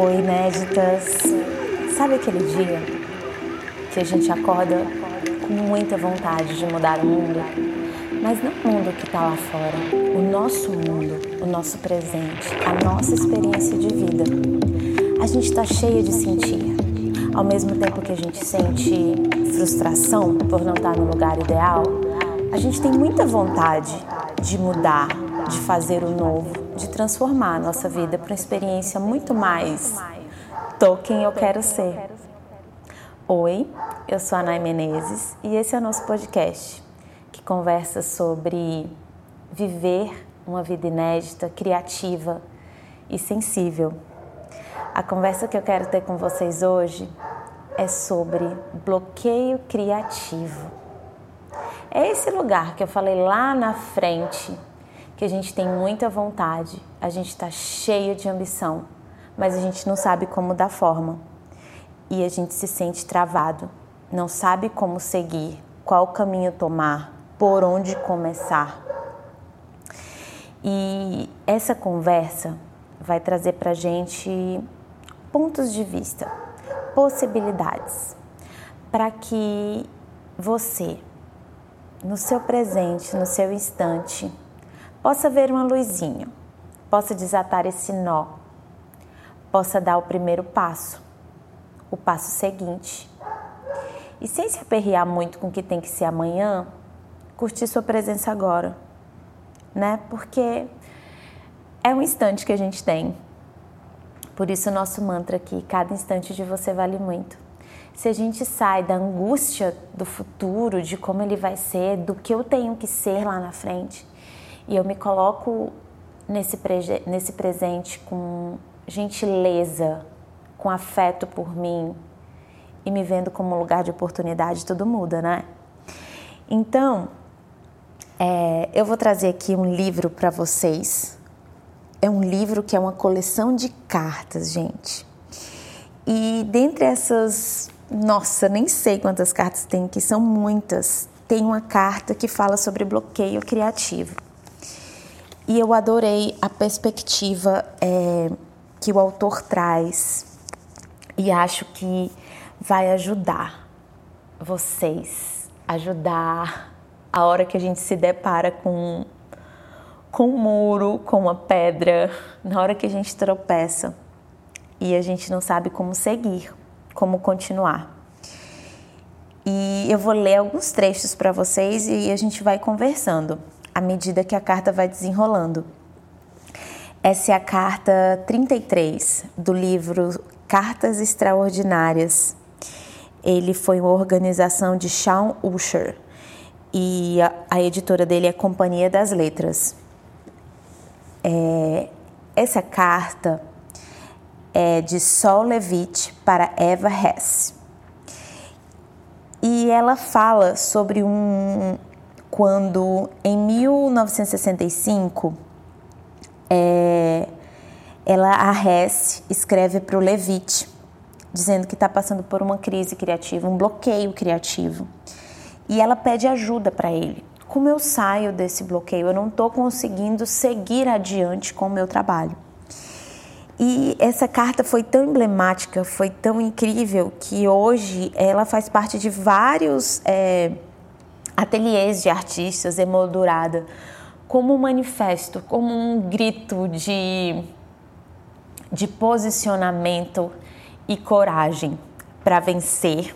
Oi, inéditas. Sabe aquele dia que a gente acorda com muita vontade de mudar o mundo? Mas não o mundo que está lá fora, o nosso mundo, o nosso presente, a nossa experiência de vida. A gente está cheia de sentir. Ao mesmo tempo que a gente sente frustração por não estar no lugar ideal, a gente tem muita vontade de mudar, de fazer o novo, de transformar a nossa vida para uma experiência muito mais quem eu quero ser. Oi, eu sou a Nay Menezes e esse é o nosso podcast que conversa sobre viver uma vida inédita, criativa e sensível. A conversa que eu quero ter com vocês hoje é sobre bloqueio criativo. É esse lugar que eu falei lá na frente que a gente tem muita vontade, a gente está cheio de ambição, mas a gente não sabe como dar forma. E a gente se sente travado, não sabe como seguir, qual caminho tomar, por onde começar. E essa conversa vai trazer para gente pontos de vista, possibilidades, para que você, no seu presente, no seu instante, possa ver uma luzinha, possa desatar esse nó, possa dar o primeiro passo, o passo seguinte. E sem se aperrear muito com o que tem que ser amanhã, curtir sua presença agora, né? Porque é um instante que a gente tem. Por isso o nosso mantra aqui, cada instante de você vale muito. Se a gente sai da angústia do futuro, de como ele vai ser, do que eu tenho que ser lá na frente, e eu me coloco nesse, nesse presente com gentileza, com afeto por mim e me vendo como lugar de oportunidade, tudo muda, né? Então, é, eu vou trazer aqui um livro para vocês. É um livro que é uma coleção de cartas, gente. E dentre essas, nossa, nem sei quantas cartas tem aqui, são muitas. Tem uma carta que fala sobre bloqueio criativo. E eu adorei a perspectiva é, que o autor traz. E acho que vai ajudar vocês, ajudar a hora que a gente se depara com com um muro, com uma pedra, na hora que a gente tropeça. E a gente não sabe como seguir, como continuar. E eu vou ler alguns trechos para vocês e a gente vai conversando à medida que a carta vai desenrolando. Essa é a carta 33 do livro Cartas Extraordinárias. Ele foi uma organização de Sean Usher e a, a editora dele é Companhia das Letras. É, essa carta é de Sol Levitt para Eva Hess. E ela fala sobre um, quando em 1965 é, ela a Hess escreve para o Levitt dizendo que está passando por uma crise criativa, um bloqueio criativo, e ela pede ajuda para ele. Como eu saio desse bloqueio? Eu não estou conseguindo seguir adiante com o meu trabalho. E essa carta foi tão emblemática, foi tão incrível que hoje ela faz parte de vários é, ateliês de artistas emoldurada como um manifesto, como um grito de, de posicionamento e coragem para vencer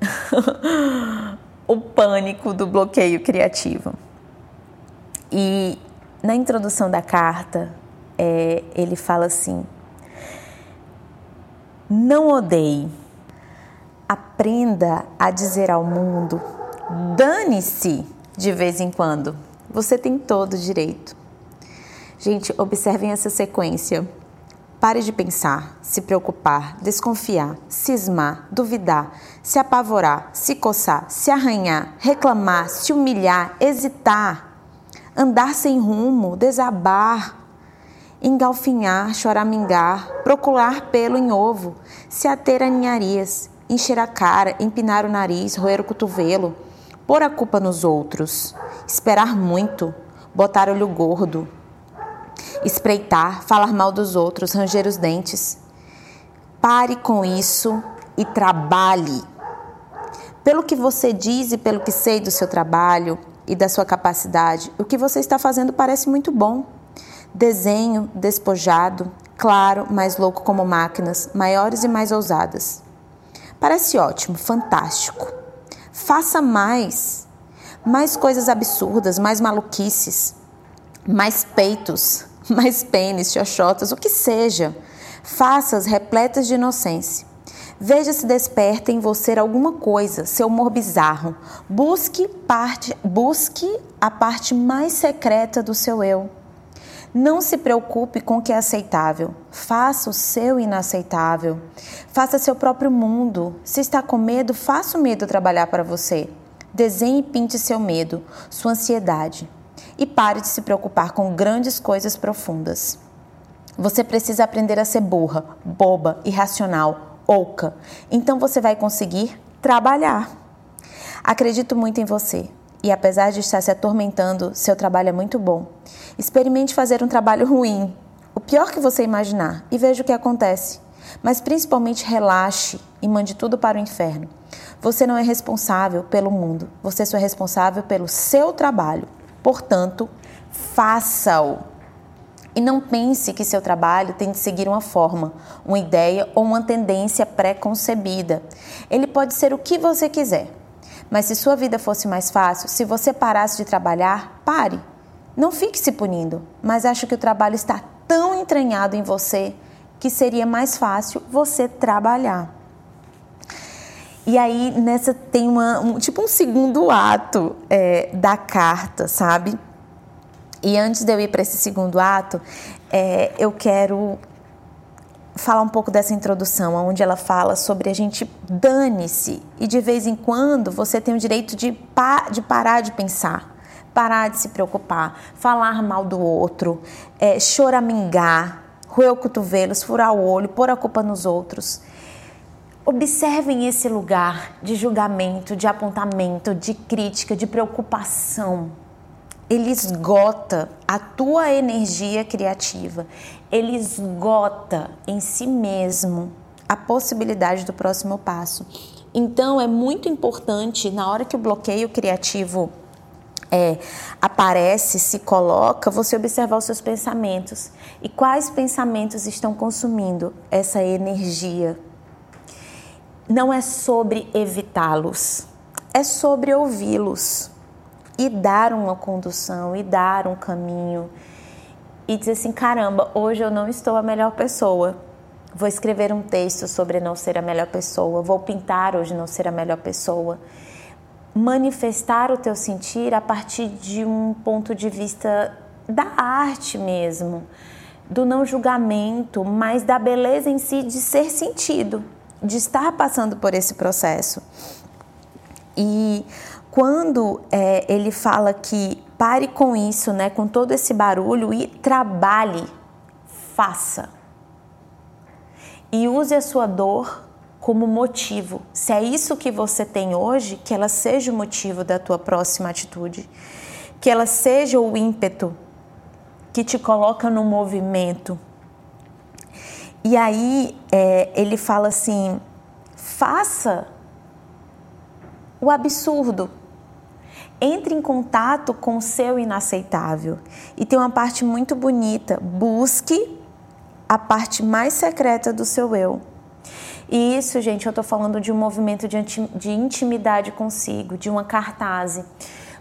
o pânico do bloqueio criativo. E na introdução da carta, é, ele fala assim: Não odeie, aprenda a dizer ao mundo Dane-se de vez em quando. Você tem todo o direito. Gente, observem essa sequência. Pare de pensar, se preocupar, desconfiar, cismar, duvidar, se apavorar, se coçar, se arranhar, reclamar, se humilhar, hesitar, andar sem rumo, desabar, engalfinhar, choramingar, procurar pelo em ovo, se ater a ninharias, encher a cara, empinar o nariz, roer o cotovelo pôr a culpa nos outros, esperar muito, botar olho gordo, espreitar, falar mal dos outros, ranger os dentes. Pare com isso e trabalhe. Pelo que você diz e pelo que sei do seu trabalho e da sua capacidade, o que você está fazendo parece muito bom. Desenho, despojado, claro, mais louco como máquinas, maiores e mais ousadas. Parece ótimo, fantástico. Faça mais. Mais coisas absurdas, mais maluquices, mais peitos, mais pênis, xoxotas, o que seja. Faça-as repletas de inocência. Veja se desperta em você alguma coisa, seu humor bizarro. Busque, parte, busque a parte mais secreta do seu eu. Não se preocupe com o que é aceitável. Faça o seu inaceitável. Faça seu próprio mundo. Se está com medo, faça o medo trabalhar para você. Desenhe e pinte seu medo, sua ansiedade. E pare de se preocupar com grandes coisas profundas. Você precisa aprender a ser burra, boba, irracional, oca. Então você vai conseguir trabalhar. Acredito muito em você. E apesar de estar se atormentando, seu trabalho é muito bom. Experimente fazer um trabalho ruim, o pior que você imaginar, e veja o que acontece. Mas principalmente relaxe e mande tudo para o inferno. Você não é responsável pelo mundo, você só é responsável pelo seu trabalho. Portanto, faça-o. E não pense que seu trabalho tem de seguir uma forma, uma ideia ou uma tendência pré-concebida. Ele pode ser o que você quiser. Mas se sua vida fosse mais fácil, se você parasse de trabalhar, pare. Não fique se punindo, mas acho que o trabalho está tão entranhado em você que seria mais fácil você trabalhar. E aí nessa tem uma, um, tipo um segundo ato é, da carta, sabe? E antes de eu ir para esse segundo ato, é, eu quero falar um pouco dessa introdução, onde ela fala sobre a gente dane-se e de vez em quando você tem o direito de, pa de parar de pensar, parar de se preocupar, falar mal do outro, é, choramingar, roer o cotovelo, furar o olho, pôr a culpa nos outros. Observem esse lugar de julgamento, de apontamento, de crítica, de preocupação ele esgota a tua energia criativa, ele esgota em si mesmo a possibilidade do próximo passo. Então é muito importante na hora que o bloqueio criativo é, aparece, se coloca, você observar os seus pensamentos e quais pensamentos estão consumindo essa energia. Não é sobre evitá-los, é sobre ouvi-los e dar uma condução, e dar um caminho, e dizer assim: caramba, hoje eu não estou a melhor pessoa. Vou escrever um texto sobre não ser a melhor pessoa, vou pintar hoje não ser a melhor pessoa. Manifestar o teu sentir a partir de um ponto de vista da arte mesmo, do não julgamento, mas da beleza em si de ser sentido, de estar passando por esse processo. E quando é, ele fala que pare com isso, né, com todo esse barulho e trabalhe, faça. E use a sua dor como motivo. Se é isso que você tem hoje, que ela seja o motivo da tua próxima atitude. Que ela seja o ímpeto que te coloca no movimento. E aí é, ele fala assim: faça o absurdo entre em contato com o seu inaceitável. E tem uma parte muito bonita: busque a parte mais secreta do seu eu. E isso, gente, eu estou falando de um movimento de intimidade consigo, de uma cartaz.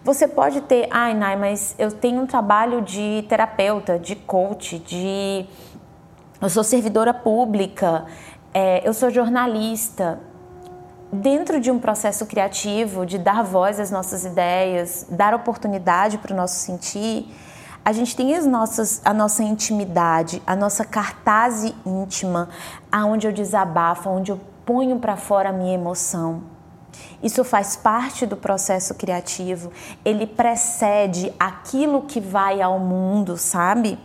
Você pode ter, ai, Nai, mas eu tenho um trabalho de terapeuta, de coach, de. Eu sou servidora pública, é, eu sou jornalista dentro de um processo criativo, de dar voz às nossas ideias, dar oportunidade para o nosso sentir, a gente tem as nossas, a nossa intimidade, a nossa cartaz íntima, aonde eu desabafo, onde eu ponho para fora a minha emoção. Isso faz parte do processo criativo, ele precede aquilo que vai ao mundo, sabe?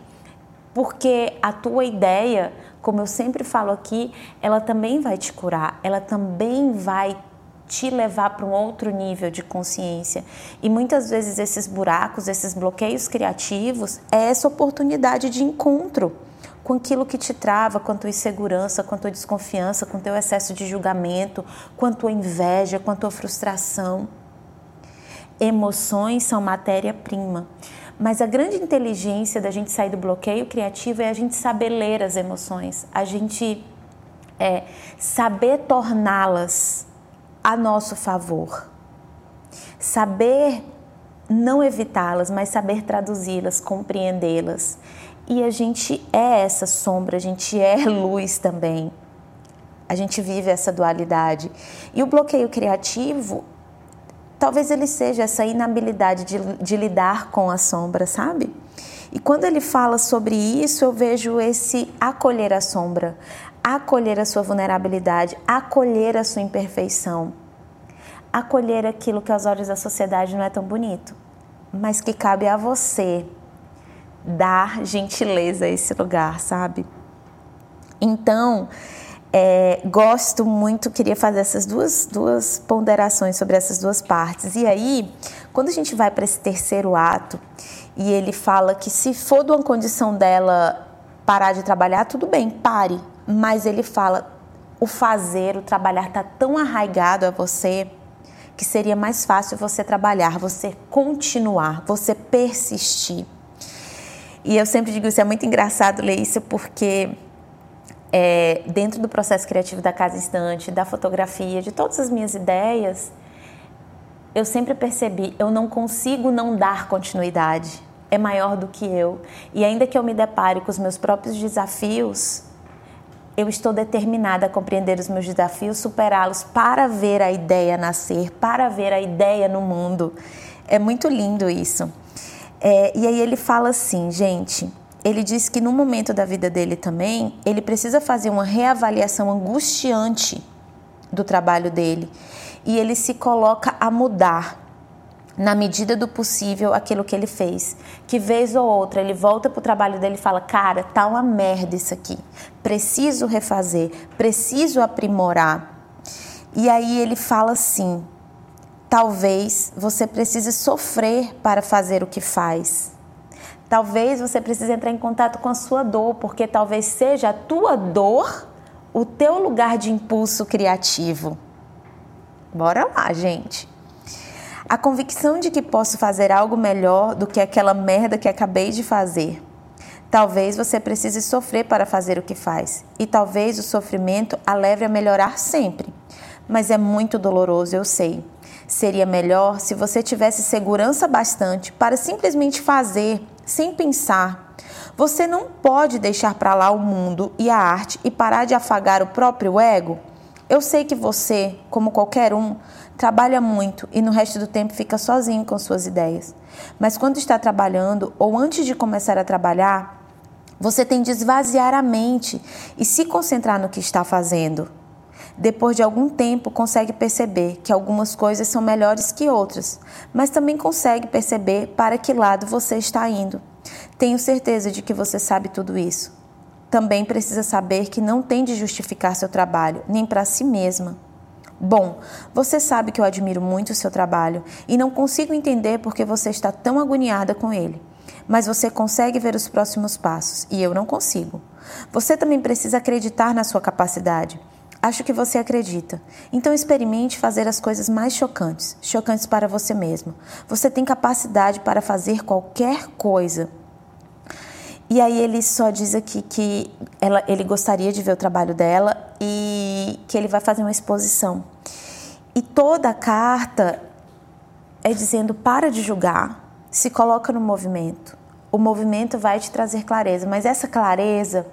Porque a tua ideia como eu sempre falo aqui, ela também vai te curar, ela também vai te levar para um outro nível de consciência. E muitas vezes esses buracos, esses bloqueios criativos, é essa oportunidade de encontro com aquilo que te trava, com a tua insegurança, com a tua desconfiança, com o teu excesso de julgamento, com a tua inveja, com a tua frustração. Emoções são matéria-prima. Mas a grande inteligência da gente sair do bloqueio criativo é a gente saber ler as emoções, a gente é, saber torná-las a nosso favor, saber não evitá-las, mas saber traduzi-las, compreendê-las. E a gente é essa sombra, a gente é luz também. A gente vive essa dualidade. E o bloqueio criativo, talvez ele seja essa inabilidade de, de lidar com a sombra, sabe? E quando ele fala sobre isso, eu vejo esse acolher a sombra, acolher a sua vulnerabilidade, acolher a sua imperfeição, acolher aquilo que aos olhos da sociedade não é tão bonito, mas que cabe a você dar gentileza a esse lugar, sabe? Então, é, gosto muito, queria fazer essas duas, duas ponderações sobre essas duas partes. E aí, quando a gente vai para esse terceiro ato e ele fala que se for de uma condição dela parar de trabalhar, tudo bem, pare mas ele fala: o fazer, o trabalhar está tão arraigado a você que seria mais fácil você trabalhar, você continuar, você persistir. E eu sempre digo isso, é muito engraçado ler isso porque é, dentro do processo criativo da Casa Instante, da fotografia, de todas as minhas ideias, eu sempre percebi, eu não consigo não dar continuidade. É maior do que eu. E ainda que eu me depare com os meus próprios desafios, eu estou determinada a compreender os meus desafios, superá-los para ver a ideia nascer, para ver a ideia no mundo. É muito lindo isso. É, e aí ele fala assim, gente. Ele diz que no momento da vida dele também, ele precisa fazer uma reavaliação angustiante do trabalho dele. E ele se coloca a mudar na medida do possível, aquilo que ele fez. Que vez ou outra ele volta para o trabalho dele e fala: Cara, tá uma merda isso aqui. Preciso refazer, preciso aprimorar. E aí ele fala assim: Talvez você precise sofrer para fazer o que faz. Talvez você precise entrar em contato com a sua dor, porque talvez seja a tua dor o teu lugar de impulso criativo. Bora lá, gente. A convicção de que posso fazer algo melhor do que aquela merda que acabei de fazer. Talvez você precise sofrer para fazer o que faz, e talvez o sofrimento a leve a melhorar sempre. Mas é muito doloroso, eu sei. Seria melhor se você tivesse segurança bastante para simplesmente fazer, sem pensar. Você não pode deixar para lá o mundo e a arte e parar de afagar o próprio ego. Eu sei que você, como qualquer um, trabalha muito e no resto do tempo fica sozinho com suas ideias. Mas quando está trabalhando ou antes de começar a trabalhar, você tem de esvaziar a mente e se concentrar no que está fazendo. Depois de algum tempo, consegue perceber que algumas coisas são melhores que outras, mas também consegue perceber para que lado você está indo. Tenho certeza de que você sabe tudo isso. Também precisa saber que não tem de justificar seu trabalho, nem para si mesma. Bom, você sabe que eu admiro muito o seu trabalho e não consigo entender por que você está tão agoniada com ele. Mas você consegue ver os próximos passos e eu não consigo. Você também precisa acreditar na sua capacidade. Acho que você acredita. Então experimente fazer as coisas mais chocantes, chocantes para você mesmo. Você tem capacidade para fazer qualquer coisa. E aí ele só diz aqui que ela, ele gostaria de ver o trabalho dela e que ele vai fazer uma exposição. E toda a carta é dizendo para de julgar, se coloca no movimento. O movimento vai te trazer clareza, mas essa clareza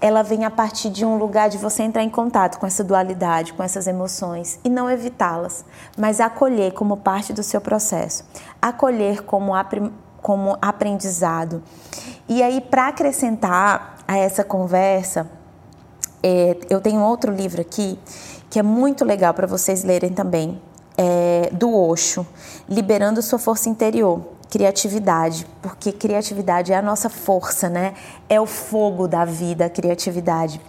ela vem a partir de um lugar de você entrar em contato com essa dualidade, com essas emoções e não evitá-las, mas acolher como parte do seu processo, acolher como, como aprendizado. E aí, para acrescentar a essa conversa, é, eu tenho outro livro aqui que é muito legal para vocês lerem também, é, do Osho, Liberando Sua Força Interior, Criatividade, porque criatividade é a nossa força, né? É o fogo da vida, a criatividade.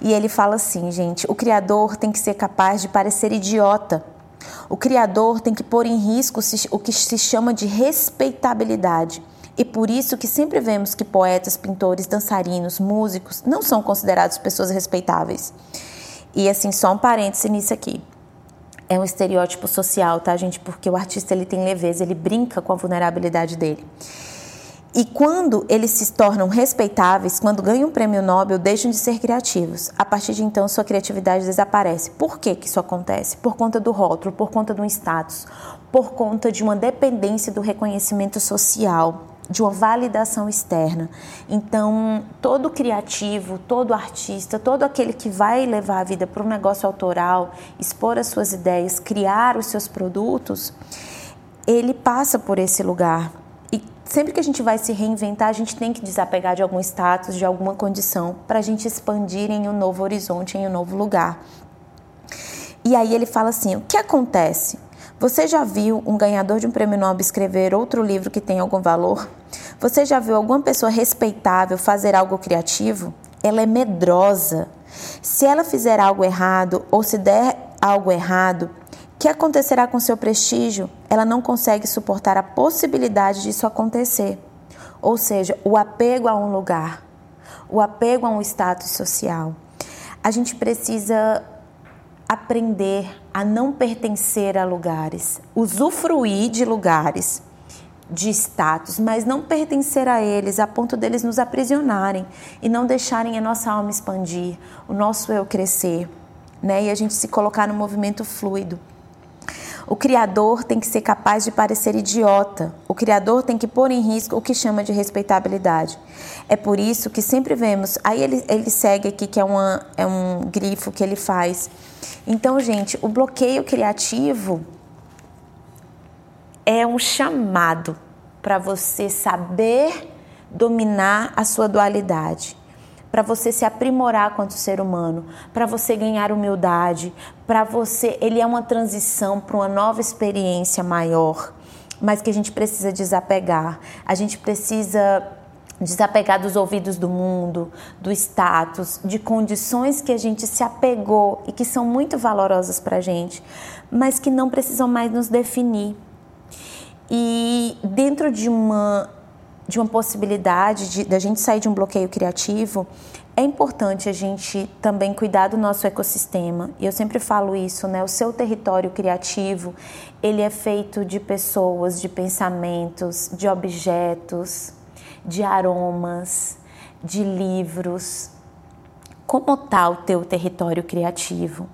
E ele fala assim, gente: o Criador tem que ser capaz de parecer idiota. O Criador tem que pôr em risco o que se chama de respeitabilidade E por isso que sempre vemos que poetas, pintores, dançarinos, músicos não são considerados pessoas respeitáveis. E assim, só um parêntese nisso aqui. É um estereótipo social, tá, gente? Porque o artista ele tem leveza, ele brinca com a vulnerabilidade dele. E quando eles se tornam respeitáveis, quando ganham um prêmio Nobel, deixam de ser criativos. A partir de então, sua criatividade desaparece. Por que, que isso acontece? Por conta do rótulo, por conta do status, por conta de uma dependência do reconhecimento social, de uma validação externa. Então, todo criativo, todo artista, todo aquele que vai levar a vida para um negócio autoral, expor as suas ideias, criar os seus produtos, ele passa por esse lugar sempre que a gente vai se reinventar, a gente tem que desapegar de algum status, de alguma condição, para a gente expandir em um novo horizonte, em um novo lugar. E aí ele fala assim: o que acontece? Você já viu um ganhador de um prêmio Nobel escrever outro livro que tem algum valor? Você já viu alguma pessoa respeitável fazer algo criativo? Ela é medrosa. Se ela fizer algo errado ou se der algo errado, que acontecerá com seu prestígio? Ela não consegue suportar a possibilidade disso acontecer. Ou seja, o apego a um lugar, o apego a um status social. A gente precisa aprender a não pertencer a lugares, usufruir de lugares, de status, mas não pertencer a eles a ponto deles nos aprisionarem e não deixarem a nossa alma expandir, o nosso eu crescer, né? E a gente se colocar no movimento fluido. O criador tem que ser capaz de parecer idiota. O criador tem que pôr em risco o que chama de respeitabilidade. É por isso que sempre vemos. Aí ele, ele segue aqui, que é, uma, é um grifo que ele faz. Então, gente, o bloqueio criativo é um chamado para você saber dominar a sua dualidade para você se aprimorar quanto ser humano, para você ganhar humildade, para você, ele é uma transição para uma nova experiência maior, mas que a gente precisa desapegar. A gente precisa desapegar dos ouvidos do mundo, do status, de condições que a gente se apegou e que são muito valorosas para a gente, mas que não precisam mais nos definir. E dentro de uma de uma possibilidade de, a gente sair de um bloqueio criativo, é importante a gente também cuidar do nosso ecossistema. E eu sempre falo isso, né? O seu território criativo, ele é feito de pessoas, de pensamentos, de objetos, de aromas, de livros. Como está o teu território criativo?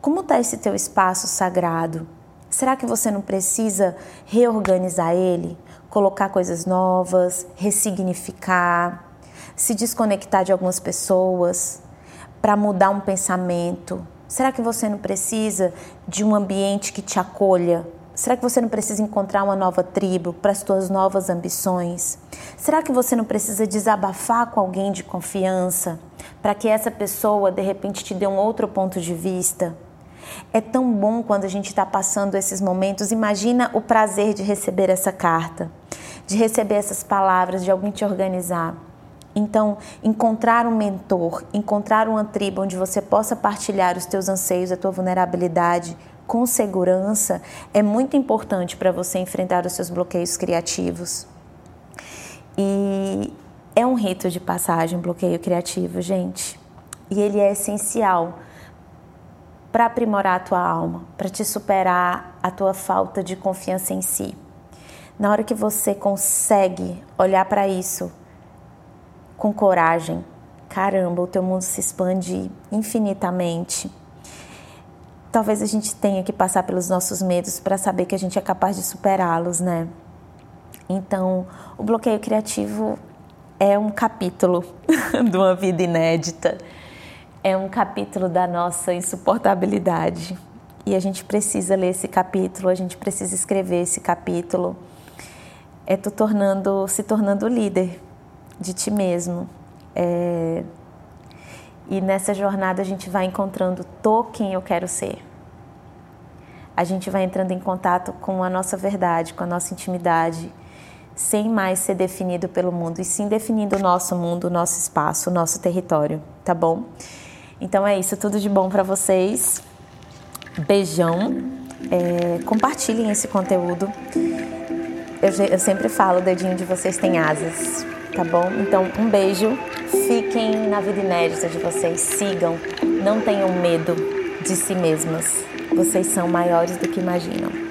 Como está esse teu espaço sagrado? Será que você não precisa reorganizar ele? colocar coisas novas, ressignificar, se desconectar de algumas pessoas para mudar um pensamento? Será que você não precisa de um ambiente que te acolha? Será que você não precisa encontrar uma nova tribo para as suas novas ambições? Será que você não precisa desabafar com alguém de confiança para que essa pessoa de repente te dê um outro ponto de vista? É tão bom quando a gente está passando esses momentos. Imagina o prazer de receber essa carta, de receber essas palavras, de alguém te organizar. Então, encontrar um mentor, encontrar uma tribo onde você possa partilhar os teus anseios, a tua vulnerabilidade com segurança é muito importante para você enfrentar os seus bloqueios criativos. E é um rito de passagem, bloqueio criativo, gente. E ele é essencial para aprimorar a tua alma, para te superar a tua falta de confiança em si. Na hora que você consegue olhar para isso com coragem, caramba, o teu mundo se expande infinitamente. Talvez a gente tenha que passar pelos nossos medos para saber que a gente é capaz de superá-los, né? Então, o bloqueio criativo é um capítulo de uma vida inédita é um capítulo da nossa insuportabilidade. E a gente precisa ler esse capítulo, a gente precisa escrever esse capítulo. É tu tornando, se tornando líder de ti mesmo. É... E nessa jornada a gente vai encontrando tô quem eu quero ser. A gente vai entrando em contato com a nossa verdade, com a nossa intimidade, sem mais ser definido pelo mundo, e sim definindo o nosso mundo, o nosso espaço, o nosso território, tá bom? Então é isso, tudo de bom para vocês. Beijão. É, compartilhem esse conteúdo. eu, eu sempre falo, o dedinho de vocês tem asas, tá bom? Então, um beijo, fiquem na vida inédita de vocês, sigam, não tenham medo de si mesmas. Vocês são maiores do que imaginam.